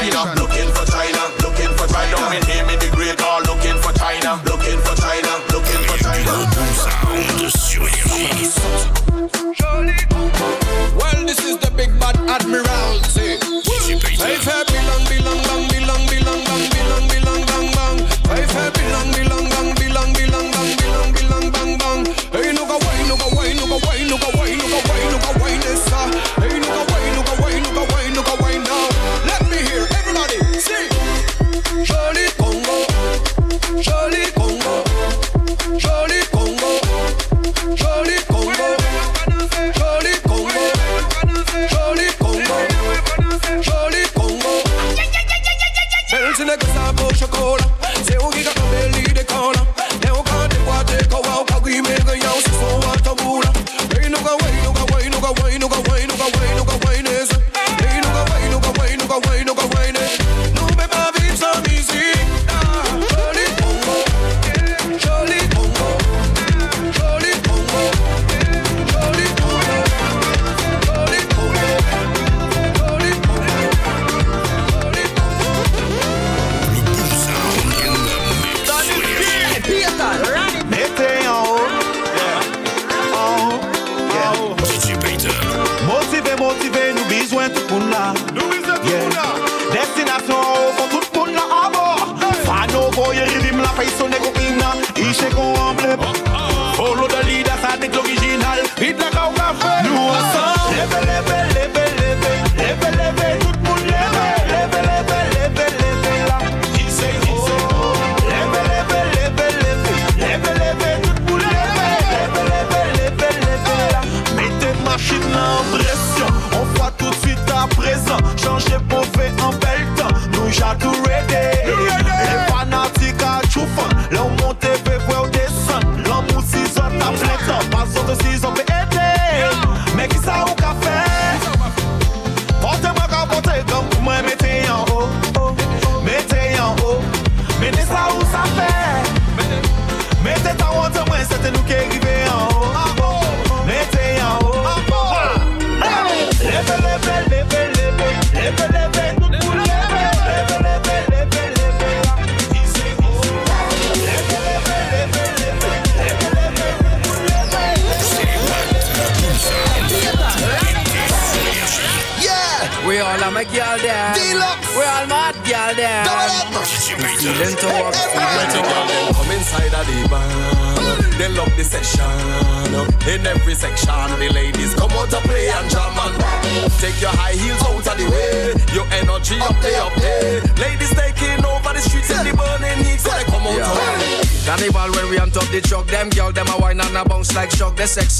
rider.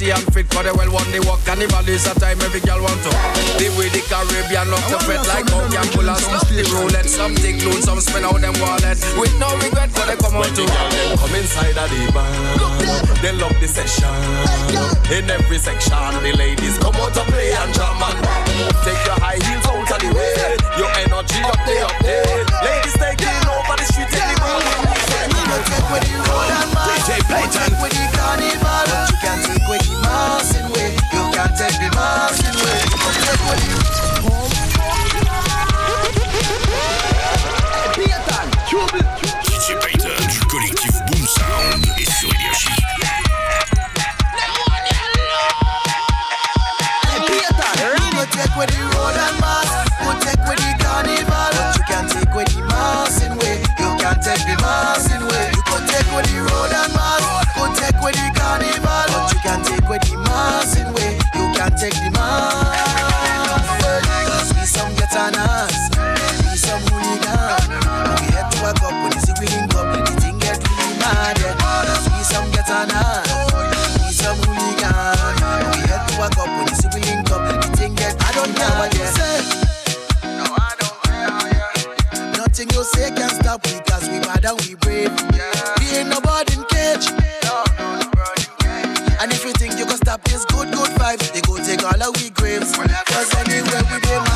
Sexy and fit, cause they well want the walk. Carnival is a time every girl want to. Live with the Caribbean, not to pet like how gamble and stop the roulette. Some take loans, some spend out them wallet. With no regret, but they come out to. Come inside of the bar. They love the session. In every section, the ladies come out to play and jam and take your high heels out of the way. Your energy up there, up there. Ladies take over take the man. Them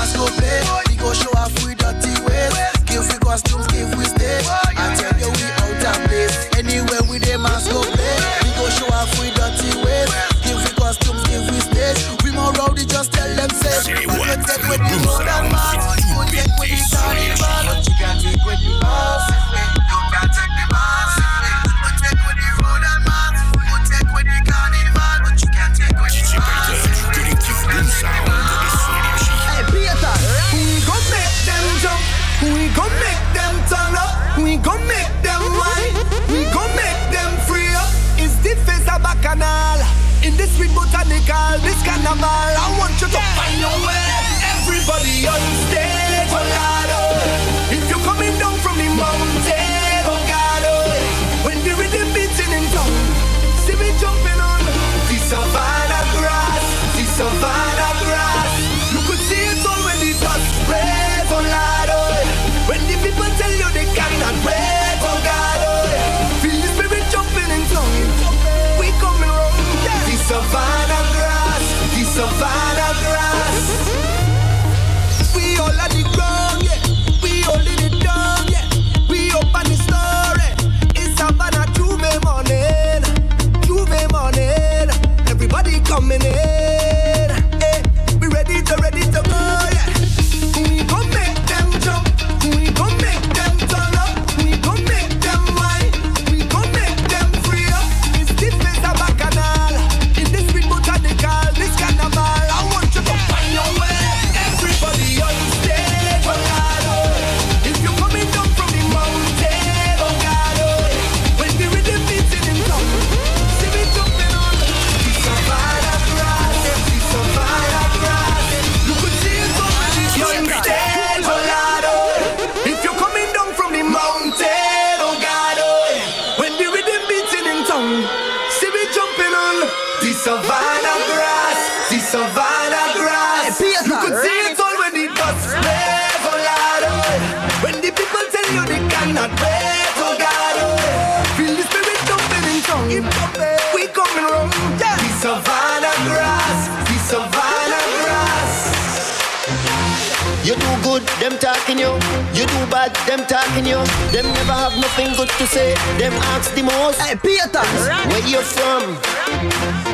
Where you from?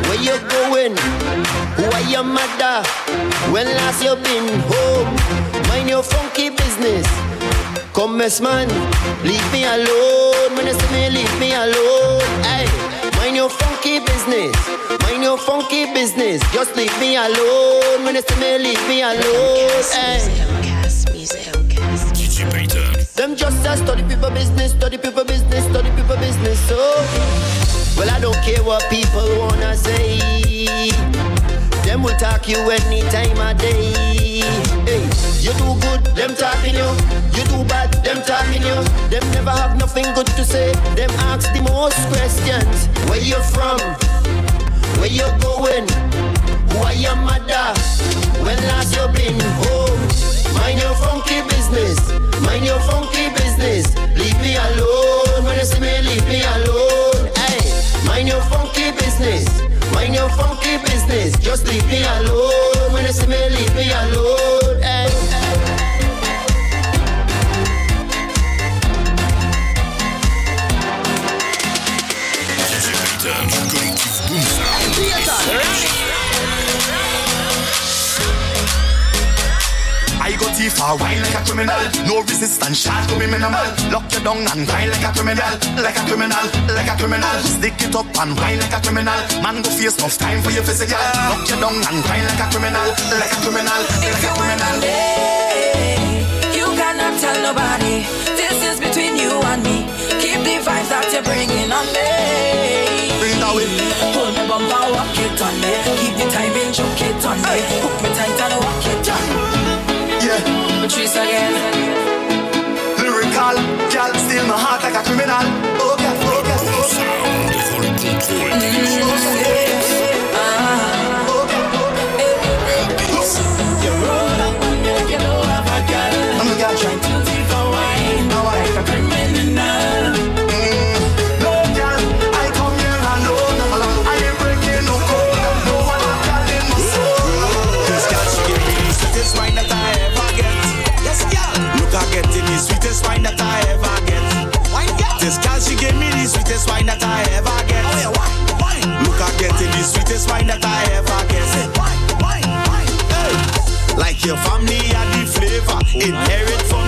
Where you going? Who are your mother? When last you been home? Mind your funky business. Come, mess man, leave me alone. When you see me, leave me alone. Hey, mind your funky business. Mind your funky business. Just leave me alone. When you see me, leave me alone. Hey. Them just a study people business, study people business, study people business. So. Well, I don't care what people wanna say. Them will talk you any time of day. Hey, you do good, them talking you. You do bad, them talking you. Them never have nothing good to say. Them ask the most questions. Where you from? Where you going? Who are your mother? When last you been home? Mind your funky business. Mind your funky business. Leave me alone. When you see me, leave me alone. Mind your funky business. Mind your funky business. Just leave me alone. When I see me, leave me alone. Hey, hey. Collectif I go too far, wild like a criminal. No resistance, shot to me minimal. Lock your down and grind like a criminal, like a criminal, like a criminal. Stick it up and grind like a criminal. Man, go face enough time for your physical. Lock your down and grind like a criminal, like a criminal, like a criminal. You cannot tell nobody. This is between you and me. Keep the vibes that you're bringing on me. Bring that with me. Hold me bumper, walk it on me. Keep the timing, choke it on me. Hook me tight and walk it on me trees again. Lyrical, gal, steal my heart like a criminal. Oh, yeah, oh, oh. Your family are the flavor. Inherit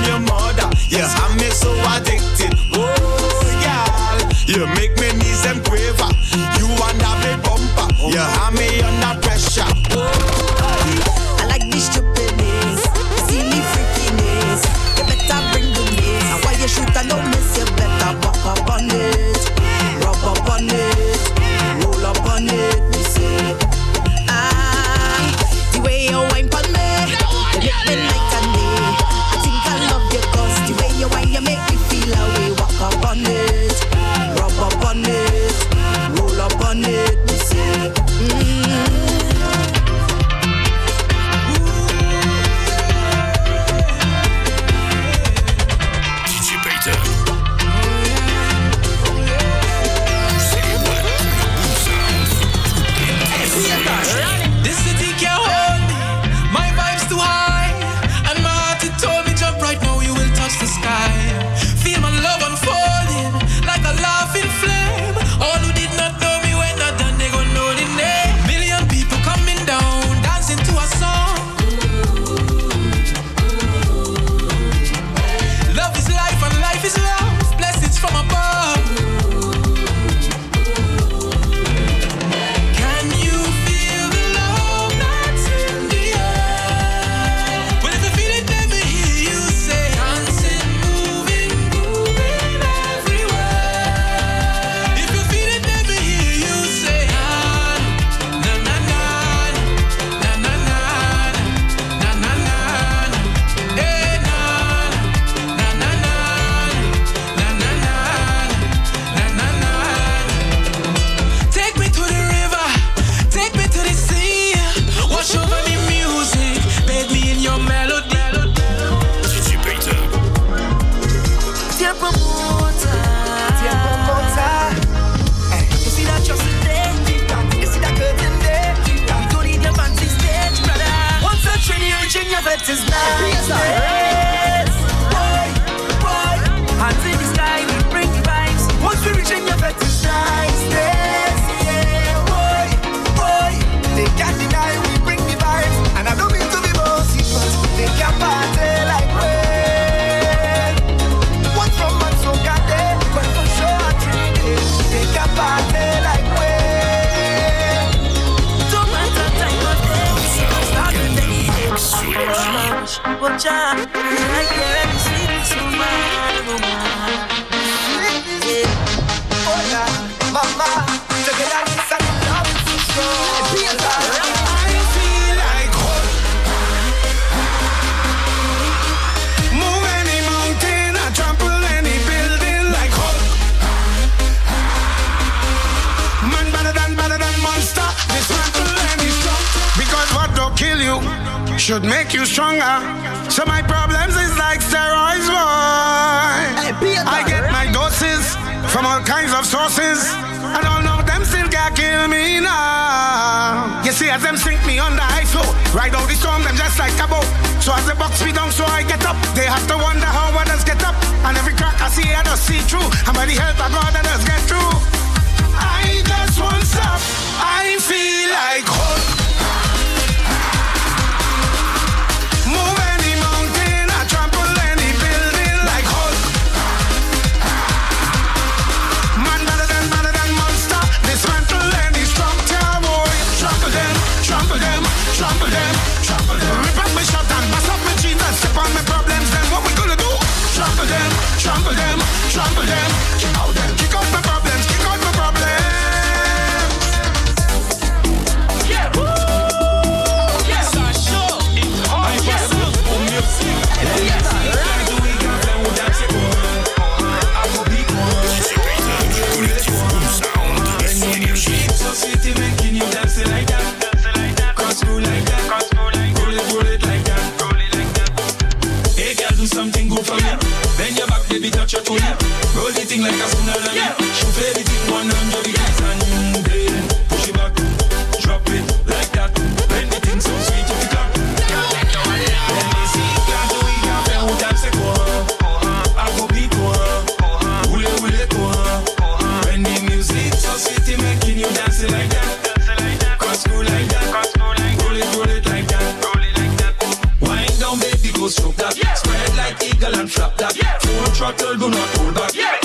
kill you, should make you stronger. So my problems is like steroids, boy. I get my doses from all kinds of sources, and all of them still can kill me now. You see, as them sink me under high flow, ride out the storm, them just like a boat. So as they box me down, so I get up. They have to wonder how others get up, and every crack I see, I just see through. And by the help of God, others get through. I just want stop. I feel like hope. trample them. and flap that. Full throttle, do not hold back.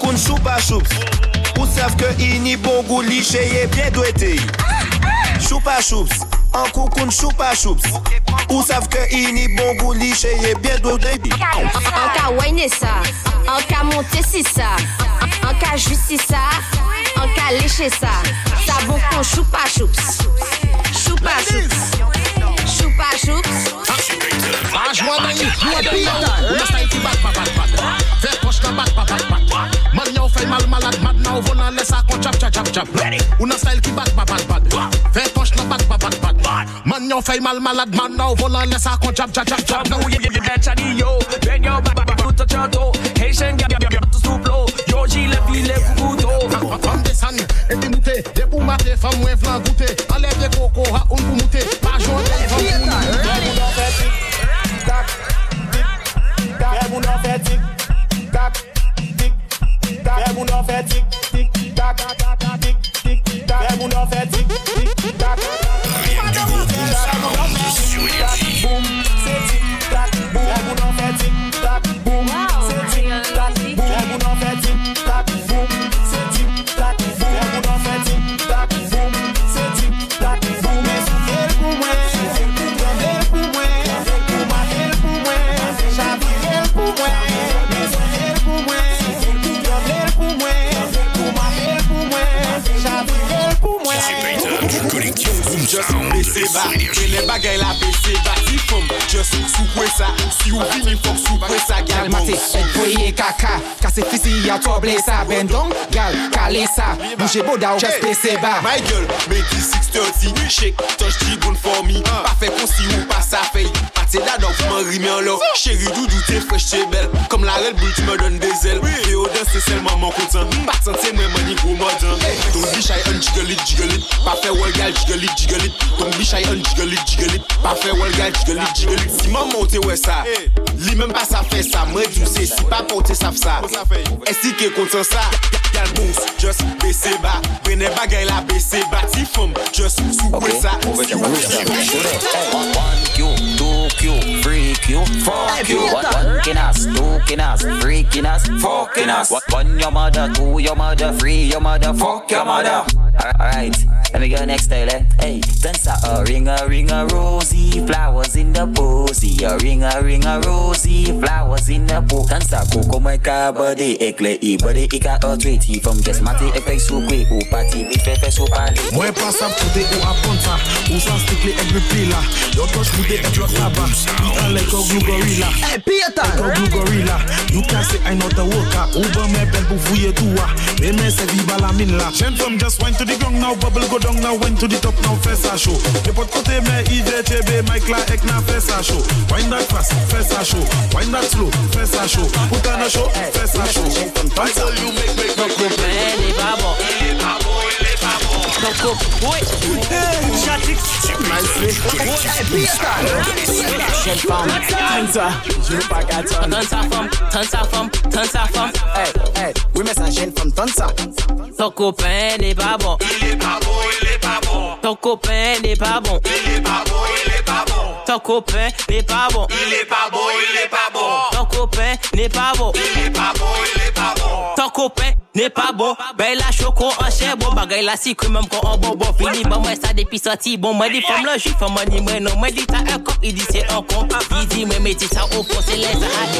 koun choupa choups Ou sav ke ini bon gou li cheye bie dwete Choupa choups, an koukoun choupa choups Ou sav ke ini bon gou li cheye bie dwete An ka wayne sa, an ka monte si sa An ka jusi sa, an ka leche sa. Sa bon kon choupa choups Choupa choups Ah, d'ailleurs. On a bat, bat, bat, bat. Man, mal, now, volant, laisse ça qu'on chap, chap, chap, chap. On a style bat, bat, bat, bat. Man, mal, now, chap, chap, chap, chap. Now, you get yo. Bend your back, put a chato. Haitian, mater, femme, moins flan, ha, pour Le bagay la bel se bati fom Just soukwe sa. Si ou vini fok soukwe sa gal Kalmate, bon. enpoye kaka. Kase fisi ya toble sa Bendong, gal, kale sa. Bouje boda ou Just pese ba. My girl, meti 630 Shake, touch di bon for me. Pa fe konsi ou pa sa fey. Se la dan pou man rime an lò Chéri doudou te frech te bel Kom la rel boul tu me don de zel Ve o dan se selman man kontan Batan se mwen mani gro modan Ton bichay an jigolit jigolit Pa fe wol gal jigolit jigolit Ton bichay an jigolit jigolit Pa fe wol gal jigolit jigolit Si man monte we sa Li men pa sa fe sa Mwen douse si pa ponte saf sa Esti ke kontan sa Gal bons, just bese ba Bene bagay la bese ba Ti fom, just soupe sa Soupe sa One Q, two Q, three Q, four Q. One, one kinas, two kinas, three kinas, four kinas. One, one your mother, two your mother, three your mother, fuck your mother. Alright, let me go next style, eh? Hey, dance a ring a ring a rosy flowers in the posy. A ring a ring a rosy flowers in the po. Dance a coco my car body, ekle i body ika a tweety from just mati effect so quick. Ou party bit fefe so pali. Mwen pas ap kote ou ap konta Ou san stikle ek bi pila Yo touch bude ek yo saba Itan le kog glou gorilla. Hey, Pietan! Kog glou gorilla. You can say I know the worker. Uber me bel pou fouye toua Me men se viva la min la. Chen from just wine to the ground now. Bubble go down now. Wine to the top now. Fè sa show. Yo pot kote me ide chebe Mike la ek na fè sa show. Wine that fast, fè sa show. Wine that slow, fè sa show. Put on a show, fè sa show. I tell you make make make make Il est pas bon. Il est pas bon, il est pas bon. Donc, oui. Chatik. Jeune femme, Tanza Je pas qu'à ton Tanza femme, Tanza femme, Tanza femme. Hey, hey, oui mais ça jeune femme Tanza Ton copain n'est pas bon. Il est pas bon, il est pas bon Ton copain n'est pas bon. Il est pas bon, il est pas bon Ton copain n'est pas bon. Il est pas bon, il est pas bon Ton copain n'est pas bon. Il est pas bon, il est pas bon Ton copain n'est pas bon. Ben la choco en chien bon bagay la si même quand on bon bon fini. Bon moi ça depuis sorti bon moi dit femme là je femme moi dit moi non. Moi dit t'as un cop il dit c'est un con. Il dit moi mettez ça au fond c'est les a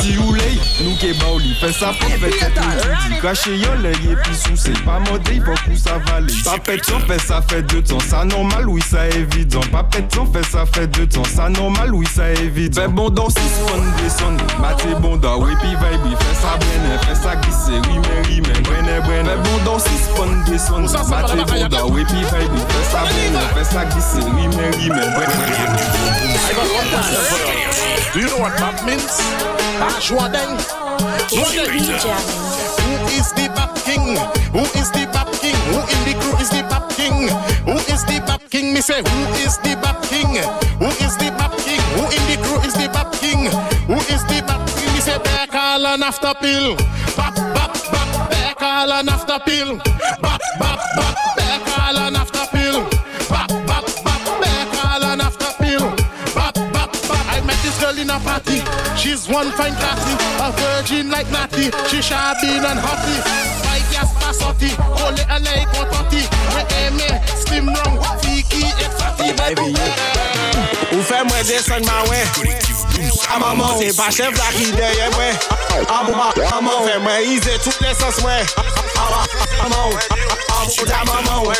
Si ou lei, nou ke ba ou li Fè sa pou fè tèt nou di Kache yo lè ye pi sou Se pa mode, fò kou sa vale Pa pèt son, fè sa fè de ton Sa normal, oui, sa évident. Pa pèt son, fè sa fè de ton Sa normal, oui, sa évident. Fè bon dans 6 fon deson Mate bon da, oui, pi vibe Fè sa brene, fè sa glisse Oui, mais rime, brene, brene Fè bon dans 6 fon deson Mate bon da, oui, pi vibe Fè pas bon, on fait ça glisser, rime, rime, Do you know what that means? Ah, Joadeng. Joadeng. Who is the Bap King? Who is the Bap King? Who in the crew is the Bap King? Who is the Bap King? Me say, who is the Bap King? Who is the say, back all and after pill. Bap, bap, bap, back all and after pill. Bap, bap, bap, back all and after pill. Bap, bap, bap, back all and after pill. Bap, bap, bap. I met this girl in a party. She's one fine classy, a virgin like Natty. She shabby and hotty. Five years passotti, ole a like ototi. Me eh, aime, slim wrong, fiki exotic. Baby, Ou fè mwen desen ma wè A maman se pa chef la ki deye mwen A maman maman, fè mwen ize tout lesans mwen A maman A maman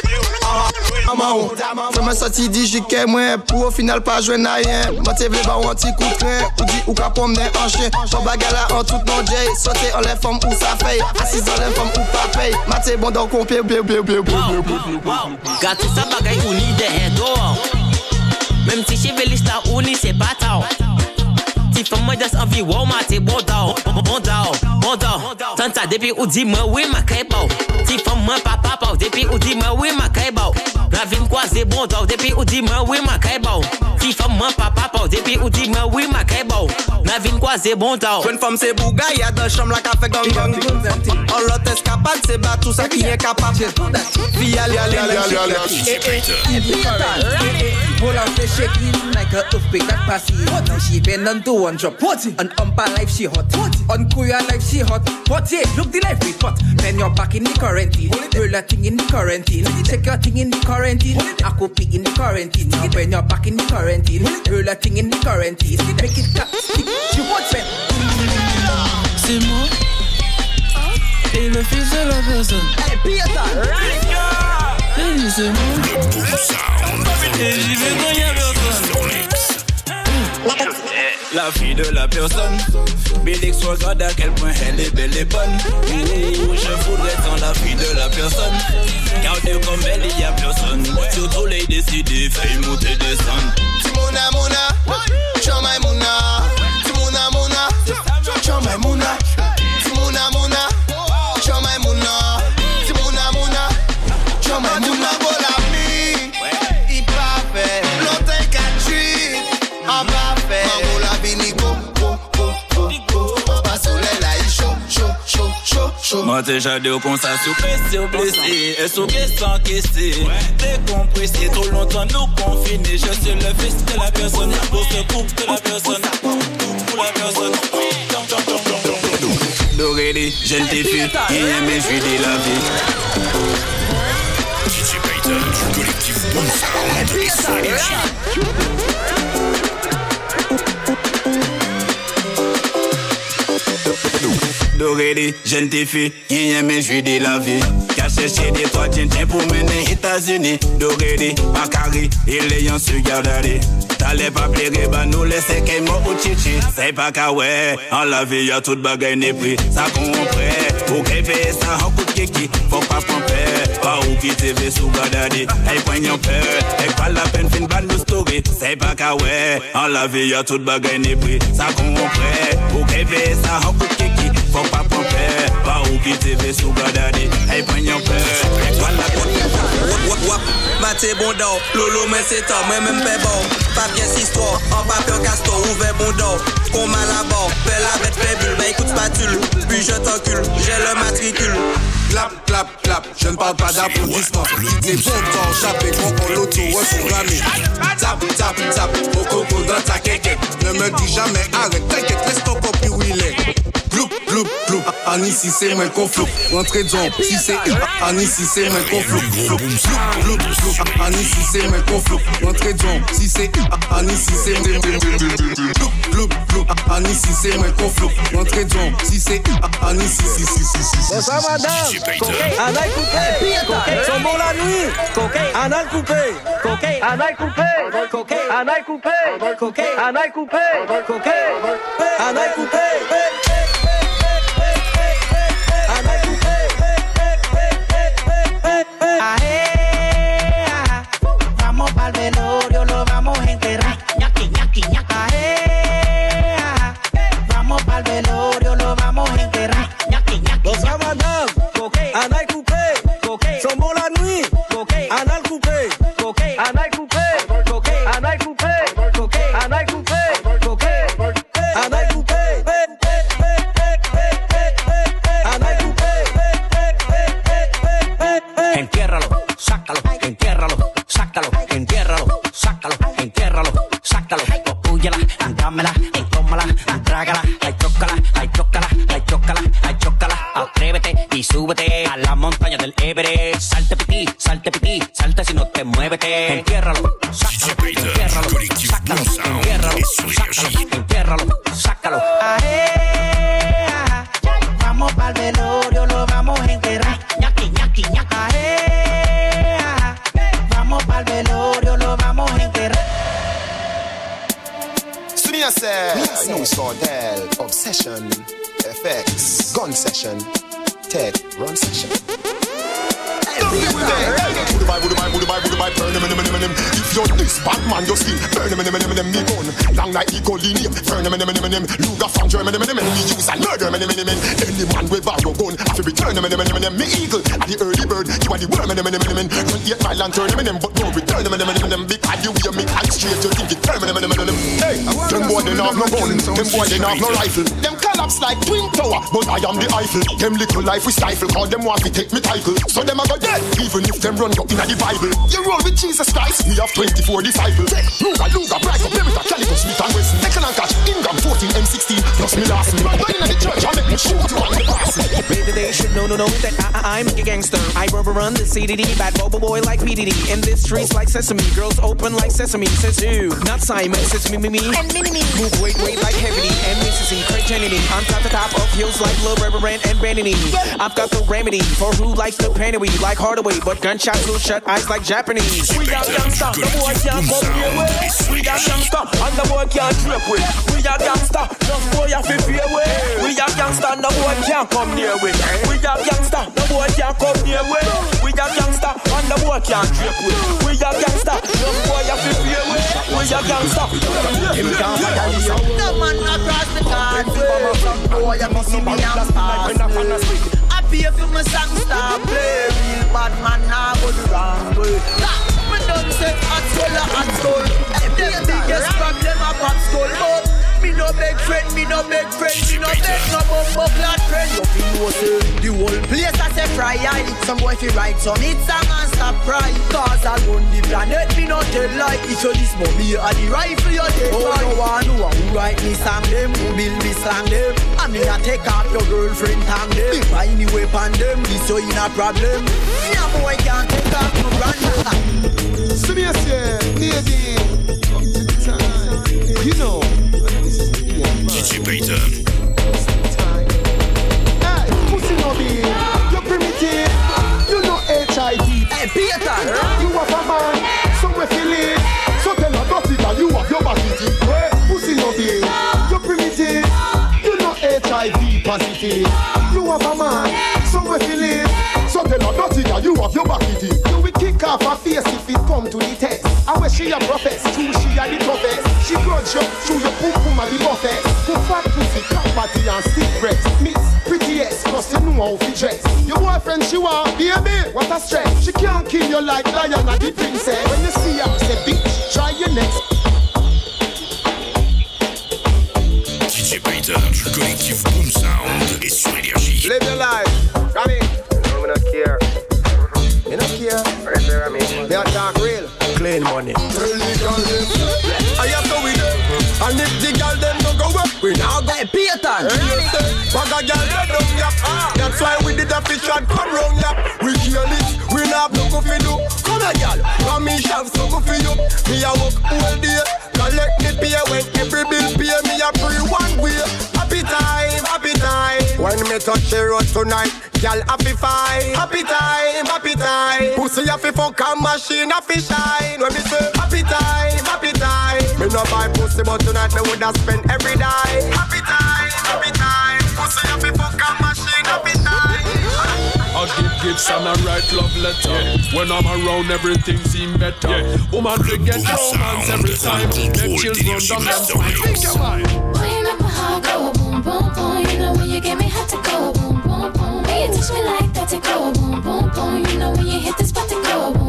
A maman Fè mwen soti di jike mwen Pou ou final pa jwen na yen Mwen te vle ba ou an ti koutren Ou di ou ka pou mnen an chen Pou bagala an tout non jay. Sote an le fom ou sa fey Asis an le fom ou pa fey Mwen te bon dan kon konpe Gato sa bagay ou ni deye do Mem ti chevelista ou ni se bataw femme moi das envie wow ma te bon dao Bon dao, bon dao Tanta depuis ou di moi oui ma kay bao Ti femme moi papa bao Depuis ou di moi oui ma kay bao La vie me croise bon dao Depuis ou di moi oui ma kay bao Ti femme moi papa bao Depuis ou di moi oui ma kay bao La vie me croise bon dao Jwen fòm se bouga, ya dan chom la ka fe gang gang An lot eskapad, se ba tout sa ki en kapab Fi ale ale ale ale ale Hold on, say shake it like a earthquake that pass it. Now she bend on to one drop. What? On umpa life she hot. What? On kuya life she hot. What? Yeah, look the life report. Then you're back in the quarantine. Roll a thing in the quarantine. Check your thing in the quarantine. I could be in the quarantine. Now when you're back in the quarantine. Roll a thing in the quarantine. Make it clap. She wants it. C'est moi et le fils de la personne. Hey, Et j'y vais quand personne. La fille de la personne Bélix regarde à quel point elle est belle et bonne Je voudrais être la fille de la personne Garde comme elle, y a personne Surtout les décidés, fait monter, descendre Timona mona, chama mona. Timona mona, chama mona. Chaud. Moi t'es jadé au con ça sous pressé ou blessé. Et sous question encaissé. Décompressé trop longtemps nous confinés. Je suis le fils de la personne. Pour ce couple de la personne. Pour la personne. Doré, jeune tes filles Qui aime et je dis la vie DJ Peter du collectif One Sound et Synergy. Doré, jeune tes filles Qui aime et je dis la vie Qu'a cherché des toits tien pour mener États-Unis Doré, Macari Et les gens se gardent T'allais pas plaire, bah nous laisser qu'un mot ou chichi. C'est pas qu'à ouais En la vie y'a toute bagaille n'est pris. Ça comprend. Pour qu'elle fait ça en coup de kiki Faut pas prendre peur Pas ou qui te fait sous gadadi. Elle poigne en peur. Elle pas la peine fin ban de story. C'est pas qu'à ouais En la vie y'a toute bagaille n'est pris. Ça comprend. Pour qu'elle fait ça en coup Fouki TV sou gadade Ay pan yon pe. Wala wap wap wap. Mate bon do. Lolo men se to. Mwen men pe bo. Papye sisto An papyon kasto. Ouve bon do. Kon mal abor Pel avet pebul Ben kout spatul. Puis je t'encule. J'ai le matricule. Clap, clap, clap, je ne parle pas d'applaudissements Les bons temps, qu'on en l'auto, ramés Tap, tap, tap, au coco dans ta quéquette Ne me dis jamais arrête, t'inquiète, laisse ton copie où il est Gloup, gloup, gloup, en ici c'est moi qu'on floupe Rentrez donc, si c'est en ici c'est moi qu'on floupe Gloup, gloup, gloup, en ici c'est moi qu'on floupe Rentrez donc, si c'est en ici c'est moi Gloup, gloup, gloup, en ici c'est moi qu'on floupe Rentrez donc, si c'est en ici, si, si, si, si Bonsoir madame, coquet, anal coupé, coquet, sont bon la nuit, coquet, anal coupé, coquet, anal coupé, coquet, anal coupé, coquet, anal coupé, coquet, anal coupé. Anal coupé, anal Entiérralo, sácalo, entiérralo, sácalo, entiérralo, sácalo, entiérralo, sácalo. Opúyala, dámela, tómala, trágala, ay, chócala, ay, chócala, ay, chócala, ay, chócala. Atrévete y súbete a la montaña del Everest. Salte si no te muévete. Entiérralo, sácalo, entiérralo, sácalo, entiérralo, sácalo, entiérralo, sácalo. Vamos pa'l velorio, lo vamos a enterrar. Ñaki, ñaki, ñaki. Ae, ajá. Vamos pa'l velorio, lo vamos a enterrar. Sonia said, you saw Dell, Obsession, FX, Gun Session, Tech, Run Session. If you're this bad man, you still burn them, them, them, them, me gun. Long like the Colinium, burn them, them, them, them, Luger from Germany, them, them, me use and murder, them, them, them, Any man with borrow gun, have to return them, them, them, them, me eagle. The early bird, you are the worm, them, them, them, them, Run eight mile and turn them, them, but don't return them, them, them, them, because you hear me and straight, you think it turn them, them, them, them, Hey, them boy they have no gun, them boy they have no rifle. Them collapse like twin tower, but I am the Eiffel. Them little life we stifle, call them want to take me title. So them a go dead, even if them run up in the Bible. You roll with Jesus Christ, we have 24 disciples. Luga, Luga, Bright, Beretta, Calico, Smith and Wesson. And catch, Ingram, 14, M16, plus me last me. But in the church, I make me shoot you on the pass. Baby, they should know, no, no, that I, I, I'm a gangster. I rubber run the CDD, bad bobo boy like PDD. In this streets like sesame, girls open like sesame. Says who? Not Simon, says me, me, me. And mini me. Move weight, weight like heavy and Mississippi. Craig Kennedy. On top to top of hills like Lil Rubber Brand and Vanity. I've got the remedy for who likes the panty. Like Hardaway, but gunshots will shut eyes like Japanese. We got gangsta, the boy can't come near way. We got gangsta, and the boy can't trip with. We got gangsta, the boy have to fear way. We got gangsta, and the boy can't come near way. We got gangsta, the boy can't come near way. We got gangsta, and the boy can't trip with. We got gangsta, the boy have to fear way. We got gangsta. Him can't fire me up. The man across the country. Boy, you see me and pass I pay for my song star play. Real bad man now go the wrong way. That me done say hot soul a hot soul. The biggest problem a pop skull, but me no beg friend, me no beg friend, me no beg no bumbo clad friend. You feel know say the whole place a say fry eye. Some boy fi write some hit song and stop cry. Cause I run the planet, me no tell lie. If you this mommy a the rifle you take Oh, no one know who write me song them, who build me slang them. I me a take off your girlfriend tang them. Me buy me weapon them, this you in a problem. Me a boy can't take off my brand. Serious, yeah, lady. Come to the time. You know. Payton. Hey, pussy. You primitive. You know. Hey, Peter. You have a man. So we feel it. So tell her dirty that you have your body. Hey, pussy no primitive. You know HIV positive. You have a man. So we it. So tell that you have your her face if it come to the test. I wish she a profess. True, she a the toughest. She grudge you through your at the buffet. Fat pussy, cat body and stick breast. Prettiest, cause you know how to dress. Your boyfriend she want, baby, what a stress. She can't kill you like Diana the princess. When you see her, say bitch, try your next. DJ collectif Boom Sound et sur Énergie. Live your life, Rami. No, me not care. Me not care. Right there, Rami. Me a talk real. Clean money. I have to win And if the girl them no go up, we now go Hey, Peter. Eh? Bag a girl they don't yap That's why we did a fish and come round yap We kill it, we not have no go fi do Come here girl, come me shove so go for you Me a work all day Collect the pay when every touch the road tonight Girl happy fine Happy time, happy time Pussy happy fuck a machine happy shine When me say happy time, happy time Me no buy pussy but tonight me woulda spend every day Happy time, happy time Pussy happy fuck a machine happy time I give gifts and I write love letter. When I'm around, everything seem better. Woman forget romance every time. Let chills run down them spine. Think your mind. Boy, you make my heart go boom, boom, boom. You know when you get me hot to touch me like that to go boom, boom, boom. You know when you hit the spot to go boom,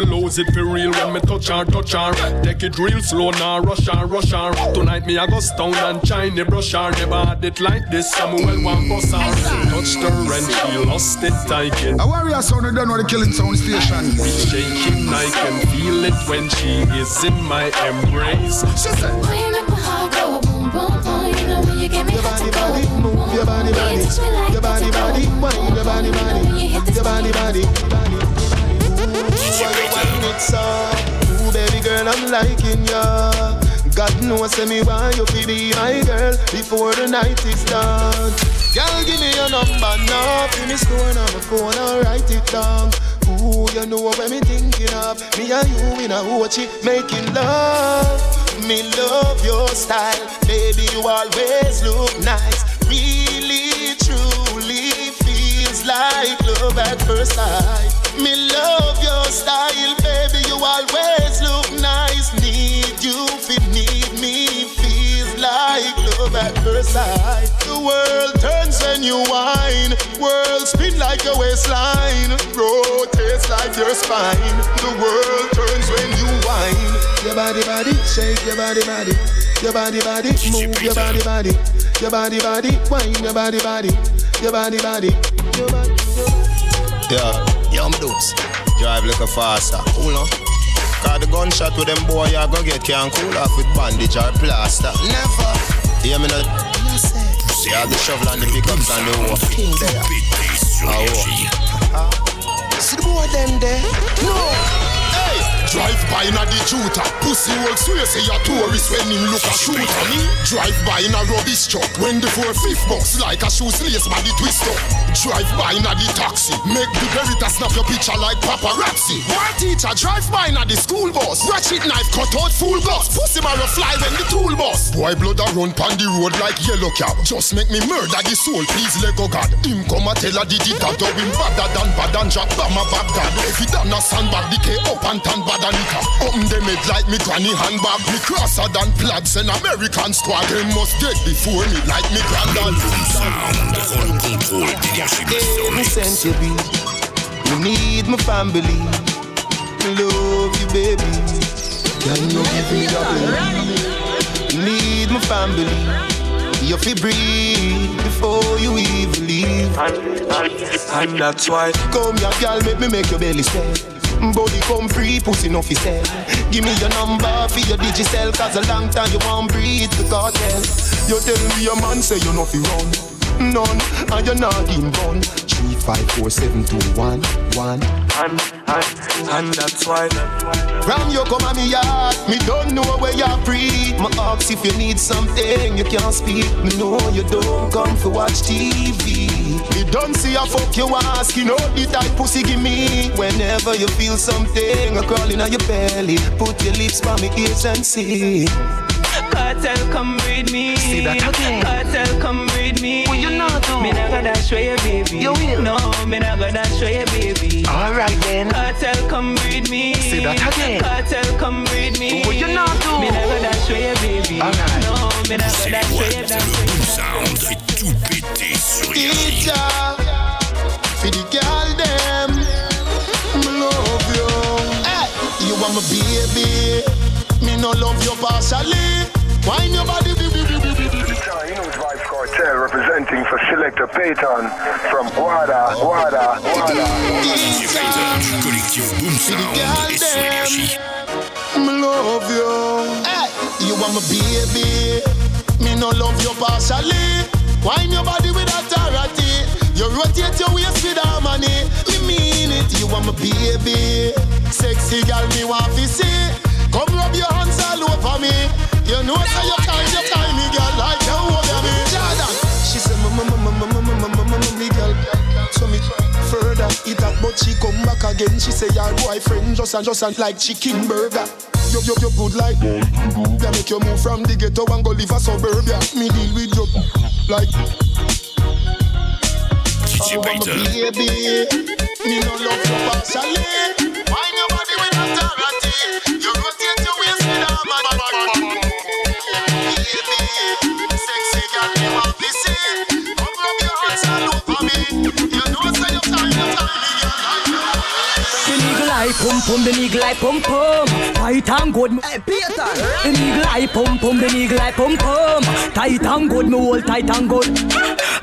knows it for real when me touch her, touch her. Take it real slow now, rush her, rush her. Tonight me I go stone and shiny brush her. Never had it like this, Samuel one boss her. Touched her and she lost it, I can. A warrior sound, you don't know the killing sound station. Shaking, I can feel it when she is in my embrace. She said, Why you make my heart go boom, boom, boom? You know when you get me hot to go boom, boom, boom. Your body, body, your body, body, your body, body, your body, body. It's. Ooh, baby girl, I'm liking ya. God knows me why you fi be my girl before the night is done. Girl, give me your number now. Fi me store on my phone, I'll write it down. Ooh, you know what me thinking of? Me and you in a Ochi making love. Me love your style, baby. You always look nice. Really, truly feels like love at first sight. Me love your style, always look nice. Need you, fi need me. Feels like love at first sight. The world turns when you whine. World spin like your waistline. Rotates like your spine. The world turns when you whine. Your body, body, shake your body, body. Your body, body, move your body, body. Your body, body, whine your body, body. Your body, body. Your body. Yeah, young dudes, drive like a faster. Cool no? Cause the gunshot with them boy you go get can't cool off with bandage or plaster. Never. Hear me not? See all the shovel and the pickups and the whole thing there. Ah, oh. See the boy them there? No. Drive by na the tutor. Pussy work swear say a tourist when him look a shooter. Drive by in a rubbish truck when the four fifth box like a shoes lace body twist up. Drive by na the taxi, make the berita snap your picture like paparazzi. One teacher drive by na the school bus, ratchet knife cut out full guts. Pussy marrow fly when the tool bus. Boy blood a run pon the road like yellow cab. Just make me murder the soul, please Lego God. Him come a tell a digit that him badder than bad and drop bomb Baghdad. If he done a sandbag, the K up and tan bad and it. Open them head like me granny handbag. Me crosser than plads and American squad. They must dead before me like me granddad. Contrôle, contrôle, d'énergie me sent you be. You need my family. Me love you, baby. Can you give me double? You need my family. You fi breathe before you even leave. And, and, and that's why. Come here, girl, make me make your belly swell. Body come free, pussy no fi sell. Give me your number for your digicel, cause a long time you won't breathe the cartel. You tell me your man say you no fi run. None, and you're not in run. Three, five, four, seven, two, one, one. And, and, and that's why. Ram you come at me yard, me don't know where you're free. My ask if you need something, you can't speak. Me know you don't come for watch TV. Me don't see a fuck you ask, you know the type pussy give me. Whenever you feel something a crawling on your belly, put your lips by me ears and see. Cartel, come read me. See that again. Cartel, come read me. What you not do? Me not gonna show you, baby. You will. No, me not gonna show you, baby. Alright then. Cartel, come read me. See that again. Cartel, come read me. What you not do? Me not gonna show you, baby. Alright. No, me not gonna les show you, boîtes that. de Boom Sound fait tout péter sur. Teacher, for the girl them, me love you. Hey, you want my baby, me no love you partially. Wine your body, be, be, be, be, be, be. You know Vybz Kartel representing for Selector Payton from Wada, Wada, Wada. DJ Payton du collectif Boom Sound et sur énergie. me love you. Hey, you want my baby, me no love you partially. Wine your body with authority. You rotate your waist with harmony. Me mean it. You want my baby, sexy girl me want to see. Come rub your hands all over me. You know say you kind, you kind me girl like you over me. Jordan, she said, mama, mama, mama, mama, mama, me girl. So me further it up, but she come back again. She say your boyfriend just and just and like chicken burger. You, you, you good like They make you move from the ghetto and go live a suburbia. Me deal with you like Oh, a baby. Me no love you partially. Wine your body with authority. Pum pum, the eagle eye pum pum. Tight and good. Hey, Peter. The eagle eye pum pum, the eagle eye pum pum. Tight and good, me hold tight and good.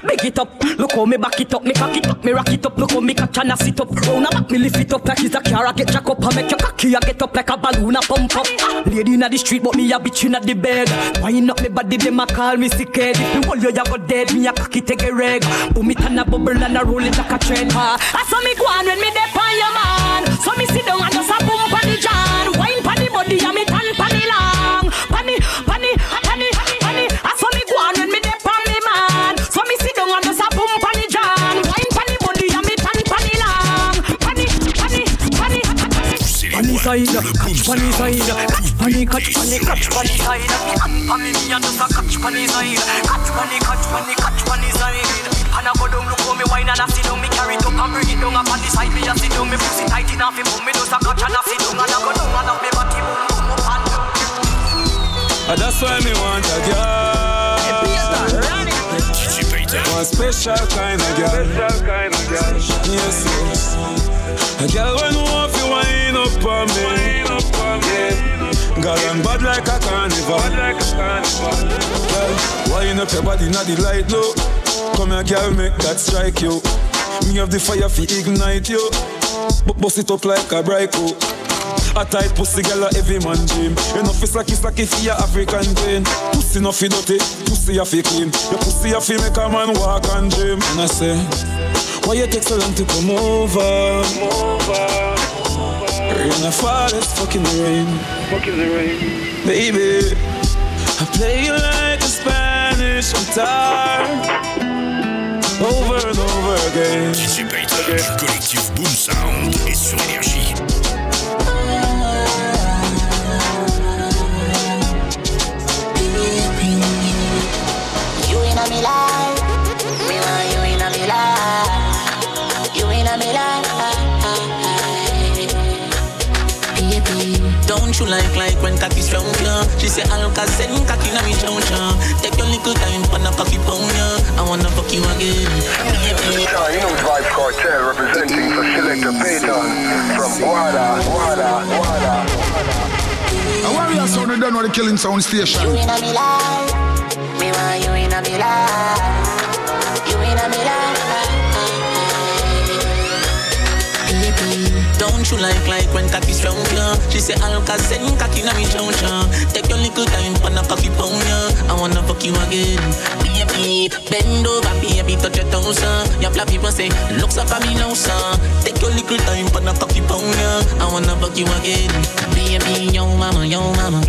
Big it up, look how me back it up, me cock it up, me rock it up, look how me catch and I sit up. Round about me lift it up like it's a car, I get jack up, I make your cocky, I get up like a balloon, I pump up. Lady inna the street, but me a bitch inna the bed. Wind up me body, them a call me sick head. If me hold you, you go dead, me a cocky take a reg. Boom it and a bubble and a roll it like a. Ah, I saw me go on when me dey on your man. So me sit down and just a boom pon the jam. Wine pon the body and me tan pon the long. Pon the, pon the, pon the, pon the. I saw me go on when me dey on me man. So me sit down and just a boom pon the jam. Wine pon the body and me tan pon the long. Pon the, pon the, pon the. Funny side, catch funny side, catch funny, catch funny, catch funny side. Me hand pon me, me and just a catch funny side. Catch funny, catch funny, catch funny side. And I go down, look how me wine and I sit down, me carry it up and bring it down up on the side. Me a sit down, me pussy tight enough, me boom, me just a catch and I sit down and I go down and up me body boom boom up and down. And that's why me want a girl. One special kind of girl. Yes, yes. A girl when want to wind up on me. Yeah. Girl, I'm bad like a carnival. Girl, wind up your body, not the light low. Come here, girl, make that strike you. Me have the fire fi ignite you. But Bust it up like a brico. A tight pussy girl a every man dream. Enough is like it's like if you African queen Pussy no fi dirty, pussy a fi clean. Your pussy a fi make a man walk and dream. And I say, why you take so long to come over? Rain a fall, it's fucking the rain. Fucking the rain. Baby, I play you like a Spanish guitar Over and over again DJ Payton du collectif Boom Sound et sur Énergie. You like like when cocky strong ya? She say Alka send cocky na me choncha. Take your little time for the cocky pound ya. I wanna fuck you again. Chino's Vybz Kartel representing for Selector Payton from Guada, Guada, Guada. A warrior sound, they don't know the killing sound station. you in a me life. Me want you in a me life. You in a me life. Don't you like like when cocky strong ya? She say Alka send cocky na me choncha. Take your little time for the cocky pound ya. I wanna fuck you again. Baby, bend over, baby, touch your toes, uh. Your flat people say, looks up at me now, son. Take your little time for the cocky pound ya. I wanna fuck you again. Baby, yo mama, yo mama.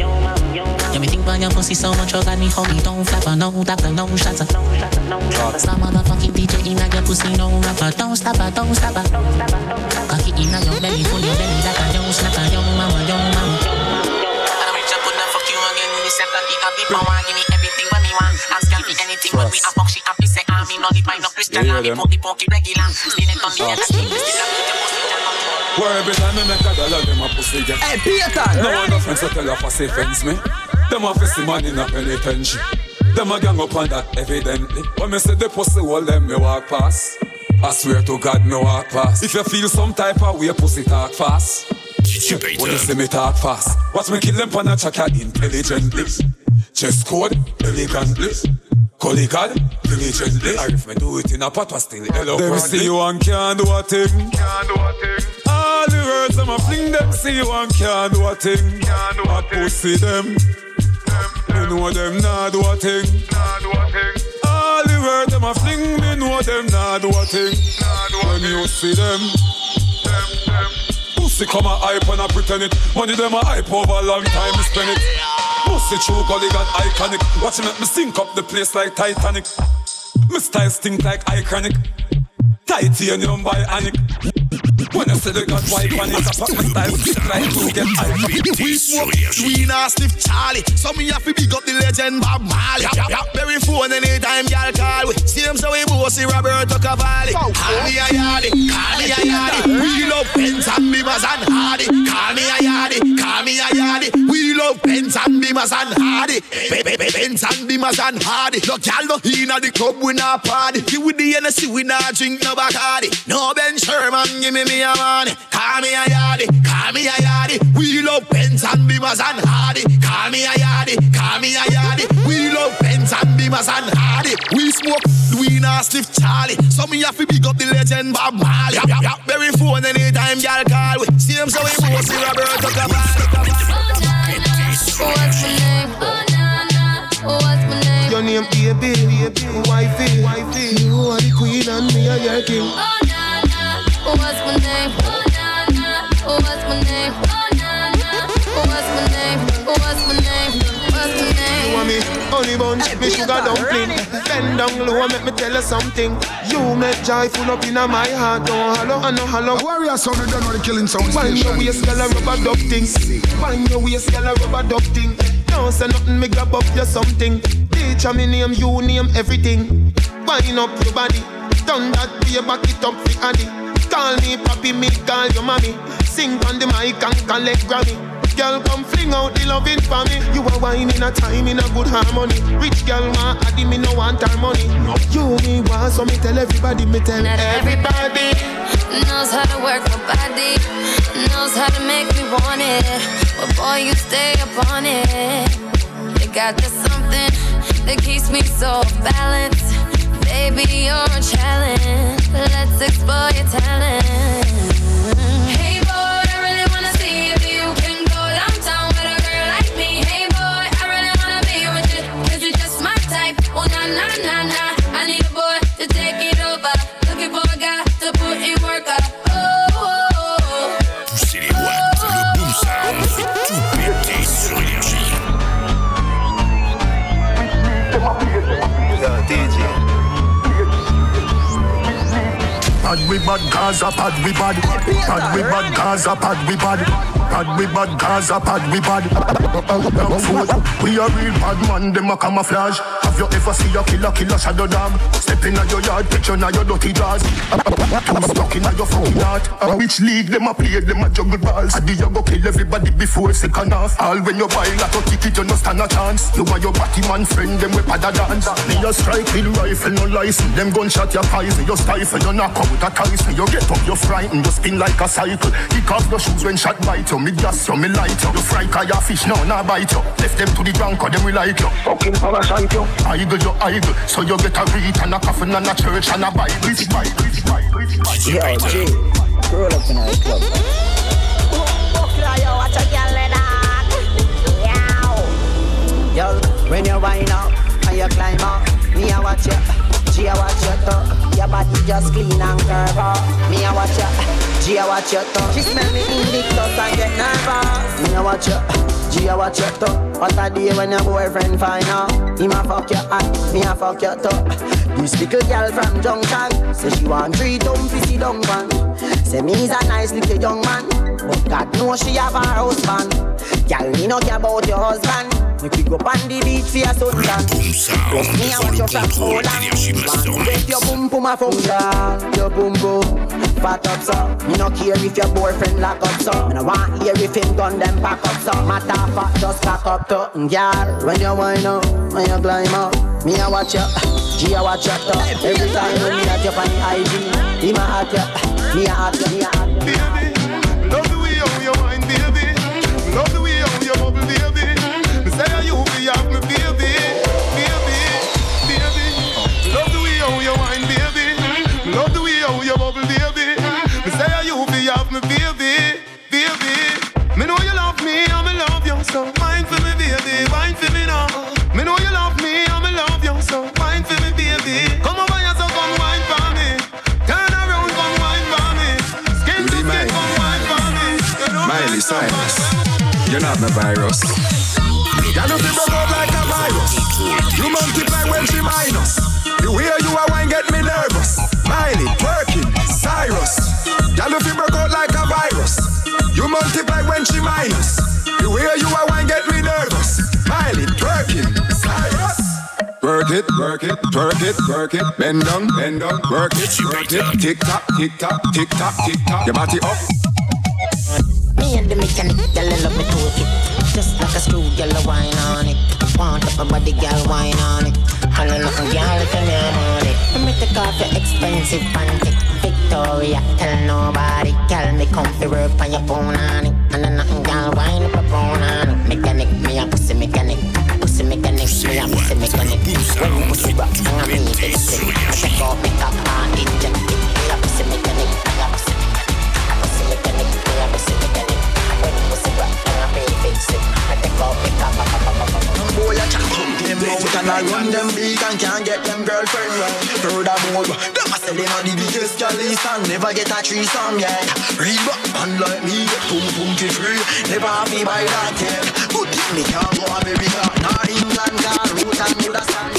Yeah, me think about your pussy so much, you got me homie, don't flapper, no doctor, no. Some motherfucking DJ in your pussy, no rapper, don't stop her, don't stop her. Cocky in your belly, full your belly, like a young snacker, young mama, young mama. I'm rich, I couldn't fuck you again. This is the happy power, give me everything when me want. Ask girl me anything when we a fuck, she happy, say I'm in, no the no Christian, I'm in, pokey, pokey, regular. It on the thing, still I'm in the pussy, Where every time I make a dollar, them a pussy get. Hey, Peter! No one of friends will tell you for say fence me. Them a face man in a penitentiary. Them a gang up on that evidently. When me say the pussy wall, them me walk past. I swear to God, me walk past. If you feel some type of way, pussy talk fast. When you see me talk fast, watch me kill them pan a chaka intelligently. Chest code elegantly. Collie God, diligently. Or if me do it in a pot, I still eloquently. Them see you and can't do a thing. All the words I'm a fling them see you and can't do a thing. I pussy them. Me know them not do a thing. All the words I'm a fling me know them not do a thing. When you see them. Pussy come a hype and a pretend it. Money them a hype over long time me spend it. Pussy true gully got iconic. Watch me make me sink up the place like Titanic. Me style stink like iconic. Titanium by Anik. When I say they got white on it, I pop my style like to get We smoke, we not sniff Charlie. So me have to big up the legend Bob Marley. Very phone anytime y'all call we. Same so we bossy Roberto Cavalli. Call me a yardie, call me a yardie. We love Benz and Bibbers and Hardy. Call me a yardie, call me a yardie. We love Benz and Beamers and Hardy. Be- be- be- Benz and Beamers and Hardy. No gal no inna the club we not party. You with the Hennessy we not drink no Bacardi. No Ben Sherman give me me a money. Call me a yardie, call me a yardie. We love Benz and Beamers and Hardy. Call me a yardie, call me a yardie. We love Benz and Beamers and Hardy. We smoke, we not sniff Charlie. So me have to big up the legend Bob Marley. Very phone anytime y'all call we. Same so we both see Roberto Cavalli. What's my name? Oh, What's my name? Your name baby, baby, wifey, wifey. You are the queen and me are your king. Oh, what's my name? Oh, nah, nah. Oh, what's my name? Oh, nah, nah. Oh, what's my name? What's my name? What's my name? You want me honey bun, me sugar dumpling. Bend down low, make me tell you something. You make joy full up in my heart. Don't hollow, I no hollow. Warrior sound, you don't know the killing sound Wind your station. waist, girl, a rubber duck thing. Wind your waist, girl, a rubber duck thing. Don't say nothing, me grab up you something. Teacher, me name, you name everything. Wind up your body. Done that, be back it up for Addy. Call me papi, me call your mommy. Sing on the mic and collect Grammy. Girl, come fling out the loving for me. You are wine in a time in a good harmony. Rich girl want Addy, me no want her money. You me want, so me tell everybody, me tell Not everybody. knows how to work my body, knows how to make me want it. But boy, you stay up on it. You got this something that keeps me so balanced. Baby, you're a challenge. Let's explore your talent. Hey boy, I really wanna see if you can go downtown with a girl like me. Hey boy, I really wanna be with you, cause you're just my type. Oh na na na na, Pad we bad, Gaza pad we bad. Pad we bad, Gaza pad we bad. Pad we bad, Gaza pad we bad. We a real bad man, them a camouflage. You ever see a killer, killer shadow dog? Step in your yard, picture na your dirty drawers. Two stuck in your fucking heart. Uh, Which league them a play, them a juggle balls. Adi you go kill everybody before second half. All when you buy lot of ticket, you no stand a chance. You and your man friend, them we pada dance. Me a strike with rifle, no license. Them gunshot your poison, you stifle, you knock out a ties. You get up, you frightened, you spin like a cycle. Kick off the shoes when shot bite you. Me gas you, me light you. You fry your fish now, nah bite you. Left them to the ground cause them we like you. Fucking parasite you. Idle you idle, so you get a read and a coffin and a church and a Bible. Bible, Bible, Bible. Yo, G, roll up in our club. Yo, watch a girl in that. Yo, when you wind up and you climb up, me a watch you. G a watch you too. Your body just clean and curve up. Me a watch you. G a watch you too. She smell me in the club and get nervous. Me a watch you. G a watch you too. What a day when your boyfriend find out. Him a fuck you hot, me a fuck you too. This little girl from Junction Say she want three dumb fizzy dung man Say me's a nice little young man But God knows she have her husband Girl, me no care about your husband Make we go on the beach for your suntan Plus me I want you from Poland Want get your boom boom a phone girl Your boom boom. Fat up so Me no care if your boyfriend lock up so Me no want hear if him gun them pack up so Matter fat just pack up to Girl, when you wind up When you climb up Me a watch you G a watch you too. Every time when me a jump on the IG He ma at you Me a at you Me a at you you're not my virus. Girl, you feel broke out like a virus. You multiply when she minus. The way you are wine get me nervous. Miley, Perkin, Cyrus. Girl, you feel broke out like a virus. You multiply when she minus. The way you are wine get me nervous. Miley, Perkin, Cyrus. Work it, work it, work it, work it. Bend down, bend down, work it, work it. Tick tock, tick tock, tick tock, tick tock. Your body up. Me and the mechanic, girl, I love me toolkit. Just like a screw, girl, a wine on it. Want up a body, girl, wine on it. And a nothing, girl, if on it. Let me take off your expensive panty. Victoria, tell nobody. Girl, me come to work on your phone on it. And a nothing, girl, wine up a phone on it. Mechanic, me a pussy mechanic. Pussy mechanic, me a pussy mechanic. When pussy rock, and I mean fix it. I take off me top and inject it. Me a. Pussy mechanic. It. I take off top and Boy, I chat them out and I run them big and can't get them girlfriend right. Furthermore, them a say them a the biggest galley and never get a threesome yet. Reebok man like me get boom boom for free. Never have me buy that yet. Good thing me can't go America, nor England, car root and understand.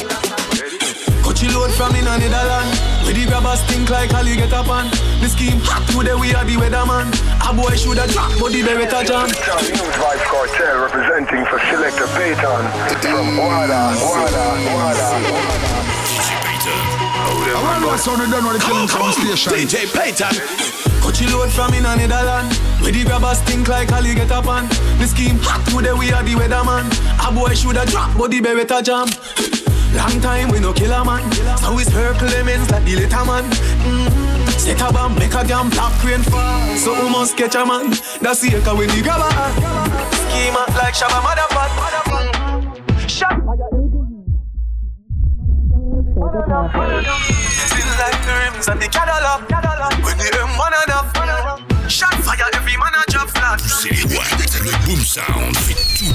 Coachy load from in a Netherland. Where the grabbers think like Ali get up on. The scheme hot today we are the weatherman. A boy shoulda drop, but the beretta jam. News Vybz Kartel representing for Selector Payton from Wada, Wada, Wada. I want to know sound done on the killing sound station. DJ Payton. Coachy load from in Netherland. Where the grabbers think like Ali get up on. The scheme hot today we are the weatherman. A boy shoulda drop, but the beretta jam. Long time we no kill a man. So we circle lemons like the little man. Mm-hmm. Set a bomb, make a damn black crane fall. So we must catch a man. That's the echo when the grabber. Schema like Shabba Motherfucker. Shot. Still like the rims and the Cadillac. When the M1 enough. A drop flat. C'est les rois avec le boom sound.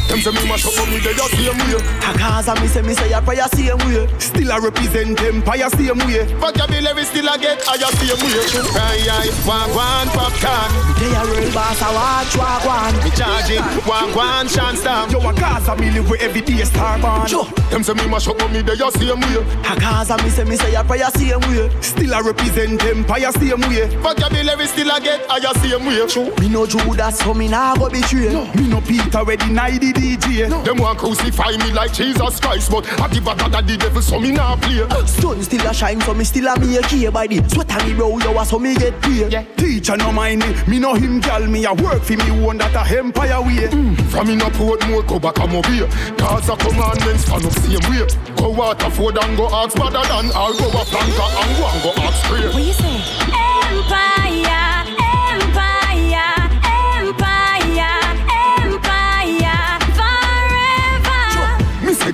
Them say me mash up on me, they just same way. Cause me say me say a prayer same way. Still I represent empire same way. Vocabulary still I get higher same way. Aye aye, one one popcorn. They a real boss, I watch wagwan. Me charging one one chance stamp. Yo, a Gaza me live with every day star born. Sure. Them say me mash up on me, they just same way. Cause me say me say I a prayer same way. Still I represent empire same way. Vocabulary still I get higher same way. True. Me no Judas, so me nah go betray. No. Me no Peter, where deny the DJ. No. Them want crucify me like Jesus Christ, but I give a God of the devil, so me nah play. Sun still a shine, so me still a me a key by the sweat on me brow, yo, so me get paid. Yeah. Teacher no mind me, me no him gal, me a work for me one that a empire way. Mm. From in a port more go back a move here. Cause a commandments fan up same way. Go Waterford and go ask better than all go a flanker and go and go ask prayer. What you say? Empire, empire,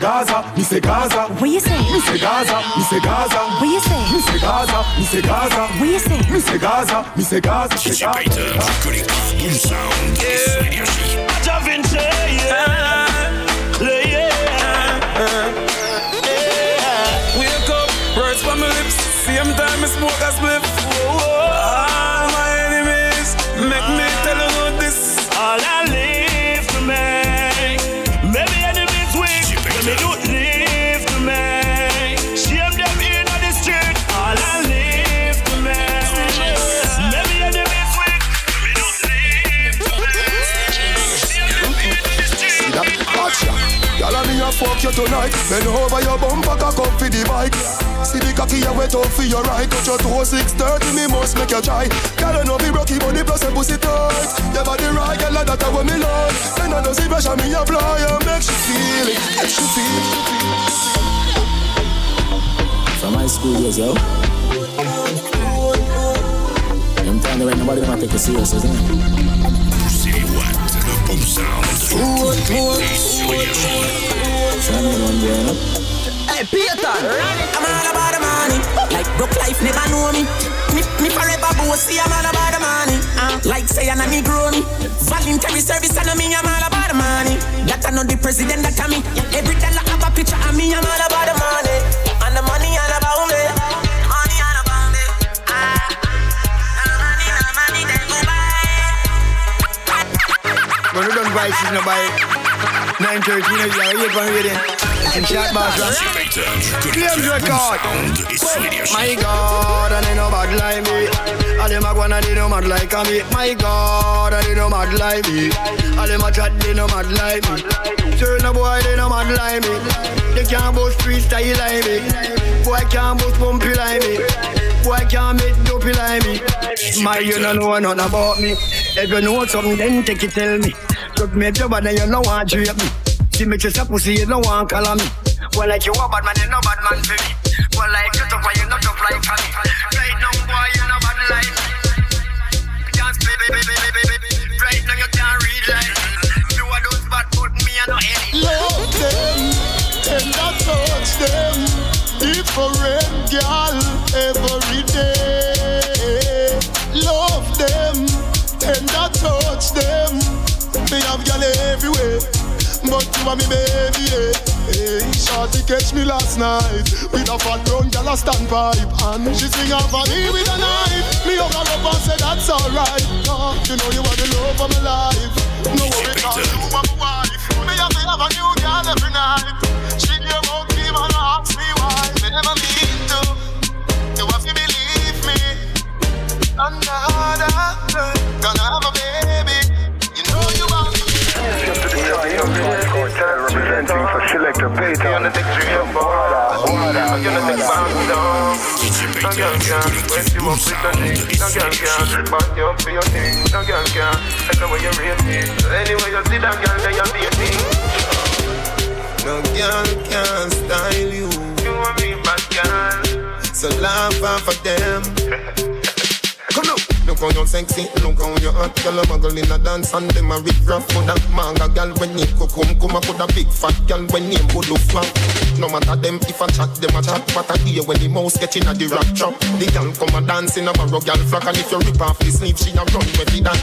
Gaza, me say Gaza. What you say? Me say Gaza, me say Gaza. What you say? Me say Gaza, me say Gaza. What you say? Me say Gaza, me say Gaza. DJ Payton du collectif Boom Sound sur tonight. Bend over your bumper, cock up for the bike. See the cocky you wet up for your right. Touch your toe, 630, me must make you try. Girl, I know be rocky, but the plus a pussy tight. Your body right, girl, like that what me like. Then I know see pressure, me apply and make she feel it. Make she feel it. From high school years, yo. Them time there ain't nobody gonna take you serious, isn't it? C'est les watts, le boom sound. Pété sur Énergie. Show me one day, you know? Hey, Peter. I'm all about the money. Like broke life never know me. Me, me forever bossy. I'm all about the money. Uh, like say I'm a Negro me. Voluntary service and me. I'm all about the money. That I know the president that I me. Every dollar have a picture of me. I'm all about the money. And the money all about me. Money all about me. Ah. The money, the money, then go buy. When we done prices, no buy it. 9.13, you know, 8 one reading. And shot boss, DJ right? Claims record. My God, and they no bad like me. All them a go and they no mad like me. My God, and they no mad like me. All them a chat, they no mad like me. Certain a boy, they no mad like me. They can't boast freestyle like me. Boy can't boast bumpy like me. Boy can't make dopey like me. My, you don't know nothing about me. If you know something, then take it tell me. Could make your body, you know want to me. See me kiss a pussy, you know want color me. Well, like you a bad man, you no bad man for me. Well, like you tough, you no tough like me. Right now, boy, you no bad like me. Dance, baby, baby, baby, baby. Right now, you can't read like. You are those bad, but me, I no any. Love them, tender touch them. Different girl every day. Love them, tender touch them. Me have girl everywhere, but you are me baby. Yeah. Hey, shorty catch me last night with a fat brown girl a standpipe, and she sing out for me with a knife. Me hug her up and say that's alright. No, you know you are the love of my life. No worry, 'cause you are my wife. Me have to have a new girl every night. She came out clean and ask me why. Me never mean to. You have to believe me. Another girl gonna have a baby. For Selector Payton from Wada, Wada, No girl can style you. You and me, bad girl. So laugh off of them. Come now. Look how you sexy, look how you hot. Girl a muggle in a dance and them a rip rap For that manga girl when go come Come a put a big fat girl when name go look flat No matter them if I chat, them a chat. But I hear when the mouse get in a the rap trap The girl come a dance in a barrow girl flock And if you rip off the sleeve, she a run with it. That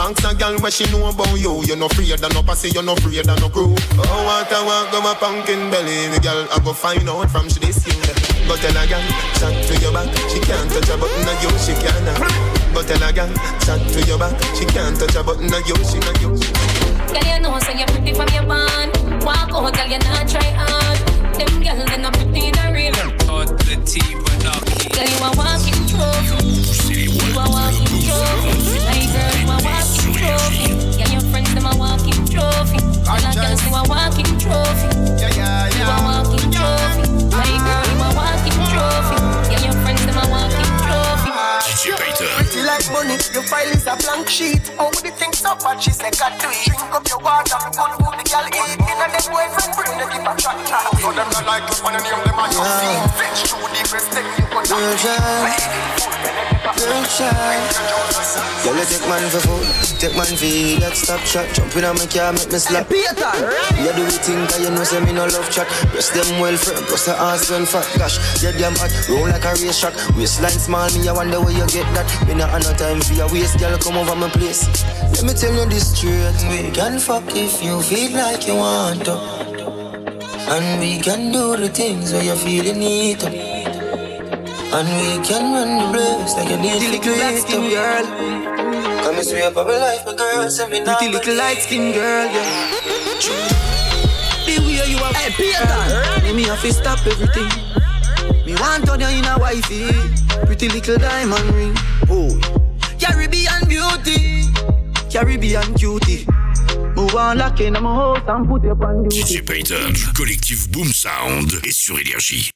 Ask a girl what she know about you. You no afraid of no pussy, you no afraid of no crew. Oh, what I want, go my pumpkin belly. The girl I go find out from she this you. Go tell a girl, chat to your back. She can't touch a button of you, she can't Go tell a girl, chat to your back She can't touch a button of you, she not you Girl, you know, so you're pretty from your band. Walk out, girl, you not try hard. Them girl, they not pretty in a real. Out the tea, but not Girl, you a walking trophy. You a walking trophy. Hey, girl, you a walking trophy. Yeah, your friends, them a walking trophy. All the girls, you a walking trophy. Yeah, yeah, You a walking your file is a blank sheet. Oh, the things so bad, she said, got to eat. Drink up your water, good food, the girl eat. In a them boyfriend, bring the keep a track. So them not like you, wanna name them as your feet. Fetch through the best thing you could Girl shine, girl. You take man for food, take man for that stop shot. Jump in on my car, make me slap. Peter, you do it thing 'cause you know say me no love chat. Rest them well firm, plus the ass when fat. Gosh, you damn hot, roll like a race track. Waistline small, me I wonder where you get that. Me not have no time for your waist, girl. Come over my place. Let me tell you this straight. We can fuck if you feel like you want to. And we can do the things where you feel you need to. And we can run the place like to little light skin girl. Come and sweep up my life, my girl. Send me Pretty little light skin girl, yeah. The way you are, hey Peter, me have to stop everything. Me want turn you in a wifey, pretty little diamond ring. Oh, Caribbean beauty, Caribbean cutie. Move on, lock in my house and put you on duty. DJ Payton, collectif Boom Sound et sur Énergie.